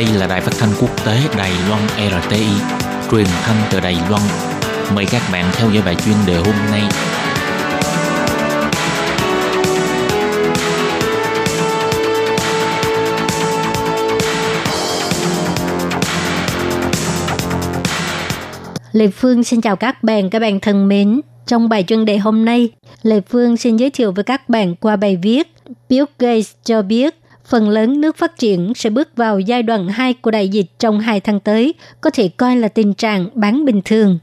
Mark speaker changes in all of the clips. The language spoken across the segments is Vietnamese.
Speaker 1: Đây là đài phát thanh quốc tế Đài Loan RTI, truyền thanh từ Đài Loan. Mời các bạn theo dõi bài chuyên đề hôm nay.
Speaker 2: Lê Phương xin chào các bạn, các bạn thân mến. Trong bài chuyên đề hôm nay, Lê Phương xin giới thiệu với các bạn qua bài viết Bill Gates cho biết phần lớn nước phát triển sẽ bước vào giai đoạn 2 của đại dịch trong 2 tháng tới, có thể coi là tình trạng bán bình thường.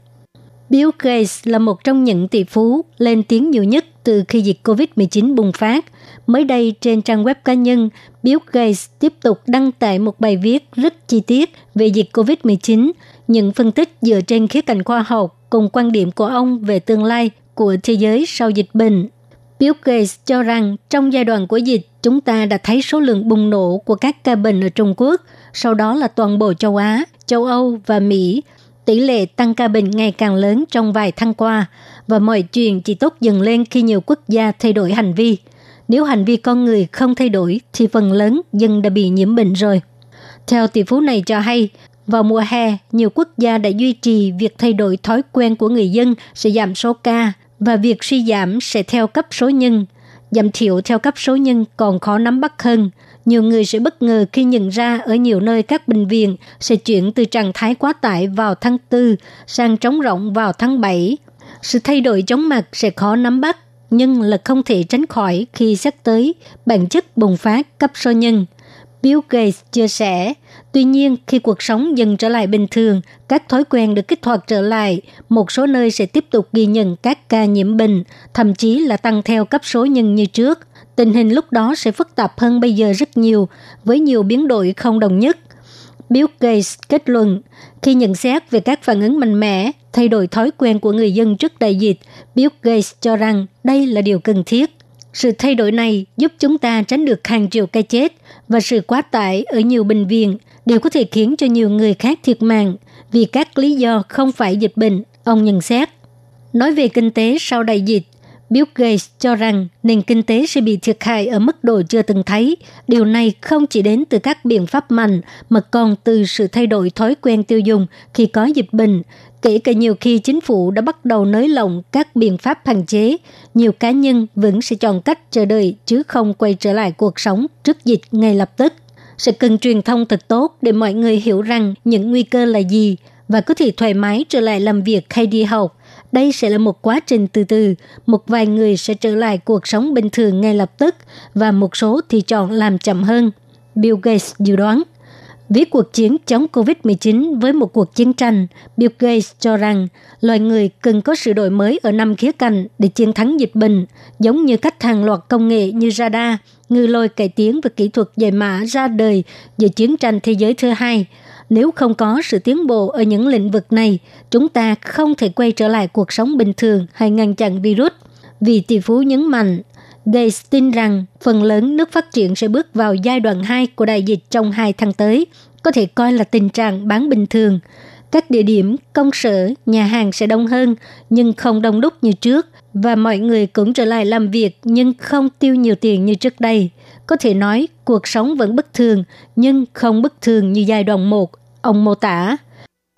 Speaker 2: Bill Gates là một trong những tỷ phú lên tiếng nhiều nhất từ khi dịch COVID-19 bùng phát. Mới đây trên trang web cá nhân, Bill Gates tiếp tục đăng tải một bài viết rất chi tiết về dịch COVID-19, những phân tích dựa trên khía cạnh khoa học cùng quan điểm của ông về tương lai của thế giới sau dịch bệnh. Bill Gates cho rằng trong giai đoạn của dịch, chúng ta đã thấy số lượng bùng nổ của các ca bệnh ở Trung Quốc, sau đó là toàn bộ châu Á, châu Âu và Mỹ. Tỷ lệ tăng ca bệnh ngày càng lớn trong vài tháng qua và mọi chuyện chỉ tốt dần lên khi nhiều quốc gia thay đổi hành vi. Nếu hành vi con người không thay đổi thì phần lớn dân đã bị nhiễm bệnh rồi. Theo tỷ phú này cho hay, vào mùa hè, nhiều quốc gia đã duy trì việc thay đổi thói quen của người dân sẽ giảm số ca và việc suy giảm sẽ theo cấp số nhân. Giảm thiểu theo cấp số nhân còn khó nắm bắt hơn. Nhiều người sẽ bất ngờ khi nhận ra ở nhiều nơi các bệnh viện sẽ chuyển từ trạng thái quá tải vào tháng 4 sang trống rỗng vào tháng 7. Sự thay đổi chóng mặt sẽ khó nắm bắt, nhưng là không thể tránh khỏi khi sắp tới bản chất bùng phát cấp số nhân – Bill Gates chia sẻ, tuy nhiên khi cuộc sống dần trở lại bình thường, các thói quen được kích hoạt trở lại, một số nơi sẽ tiếp tục ghi nhận các ca nhiễm bệnh, thậm chí là tăng theo cấp số nhân như trước. Tình hình lúc đó sẽ phức tạp hơn bây giờ rất nhiều, với nhiều biến đổi không đồng nhất. Bill Gates kết luận, khi nhận xét về các phản ứng mạnh mẽ, thay đổi thói quen của người dân trước đại dịch, Bill Gates cho rằng đây là điều cần thiết. Sự thay đổi này giúp chúng ta tránh được hàng triệu cái chết và sự quá tải ở nhiều bệnh viện đều có thể khiến cho nhiều người khác thiệt mạng vì các lý do không phải dịch bệnh, ông nhận xét. Nói về kinh tế sau đại dịch, Bill Gates cho rằng nền kinh tế sẽ bị thiệt hại ở mức độ chưa từng thấy. Điều này không chỉ đến từ các biện pháp mạnh mà còn từ sự thay đổi thói quen tiêu dùng khi có dịch bệnh, Kể cả nhiều khi chính phủ đã bắt đầu nới lỏng các biện pháp hạn chế, nhiều cá nhân vẫn sẽ chọn cách chờ đợi chứ không quay trở lại cuộc sống trước dịch ngay lập tức. Sẽ cần truyền thông thật tốt để mọi người hiểu rằng những nguy cơ là gì và có thể thoải mái trở lại làm việc hay đi học. Đây sẽ là một quá trình từ từ, một vài người sẽ trở lại cuộc sống bình thường ngay lập tức và một số thì chọn làm chậm hơn. Bill Gates dự đoán. Ví cuộc chiến chống COVID-19 với một cuộc chiến tranh, Bill Gates cho rằng loài người cần có sự đổi mới ở năm khía cạnh để chiến thắng dịch bệnh, giống như cách hàng loạt công nghệ như radar, ngư lôi cải tiến và kỹ thuật giải mã ra đời giữa chiến tranh thế giới thứ hai. Nếu không có sự tiến bộ ở những lĩnh vực này, chúng ta không thể quay trở lại cuộc sống bình thường hay ngăn chặn virus. Vì tỷ phú nhấn mạnh, Gates tin rằng phần lớn nước phát triển sẽ bước vào giai đoạn 2 của đại dịch trong 2 tháng tới, có thể coi là tình trạng bán bình thường. Các địa điểm, công sở, nhà hàng sẽ đông hơn, nhưng không đông đúc như trước, và mọi người cũng trở lại làm việc nhưng không tiêu nhiều tiền như trước đây. Có thể nói, cuộc sống vẫn bất thường, nhưng không bất thường như giai đoạn 1, ông mô tả.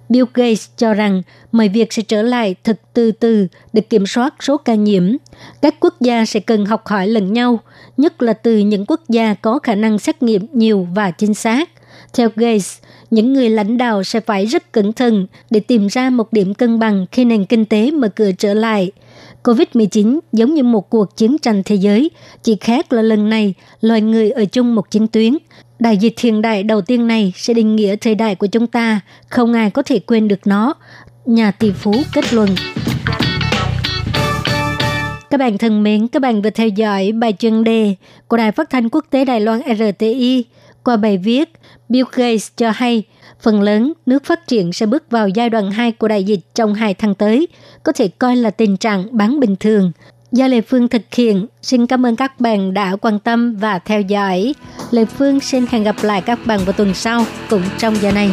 Speaker 2: Bill Gates cho rằng mọi việc sẽ trở lại thật từ từ để kiểm soát số ca nhiễm. Các quốc gia sẽ cần học hỏi lẫn nhau, nhất là từ những quốc gia có khả năng xét nghiệm nhiều và chính xác. Theo Gates, những người lãnh đạo sẽ phải rất cẩn thận để tìm ra một điểm cân bằng khi nền kinh tế mở cửa trở lại. COVID-19 giống như một cuộc chiến tranh thế giới, chỉ khác là lần này loài người ở chung một chiến tuyến, Đại dịch hiện đại đầu tiên này sẽ định nghĩa thời đại của chúng ta, không ai có thể quên được nó. Nhà tỷ phú kết luận. Các bạn thân mến, các bạn vừa theo dõi bài chuyên đề của Đài Phát thanh Quốc tế Đài Loan RTI qua bài viết Bill Gates cho hay phần lớn nước phát triển sẽ bước vào giai đoạn 2 của đại dịch trong 2 tháng tới, có thể coi là tình trạng bán bình thường – do Lê Phương thực hiện. Xin cảm ơn các bạn đã quan tâm và theo dõi. Lê Phương xin hẹn gặp lại các bạn vào tuần sau cũng trong giờ này.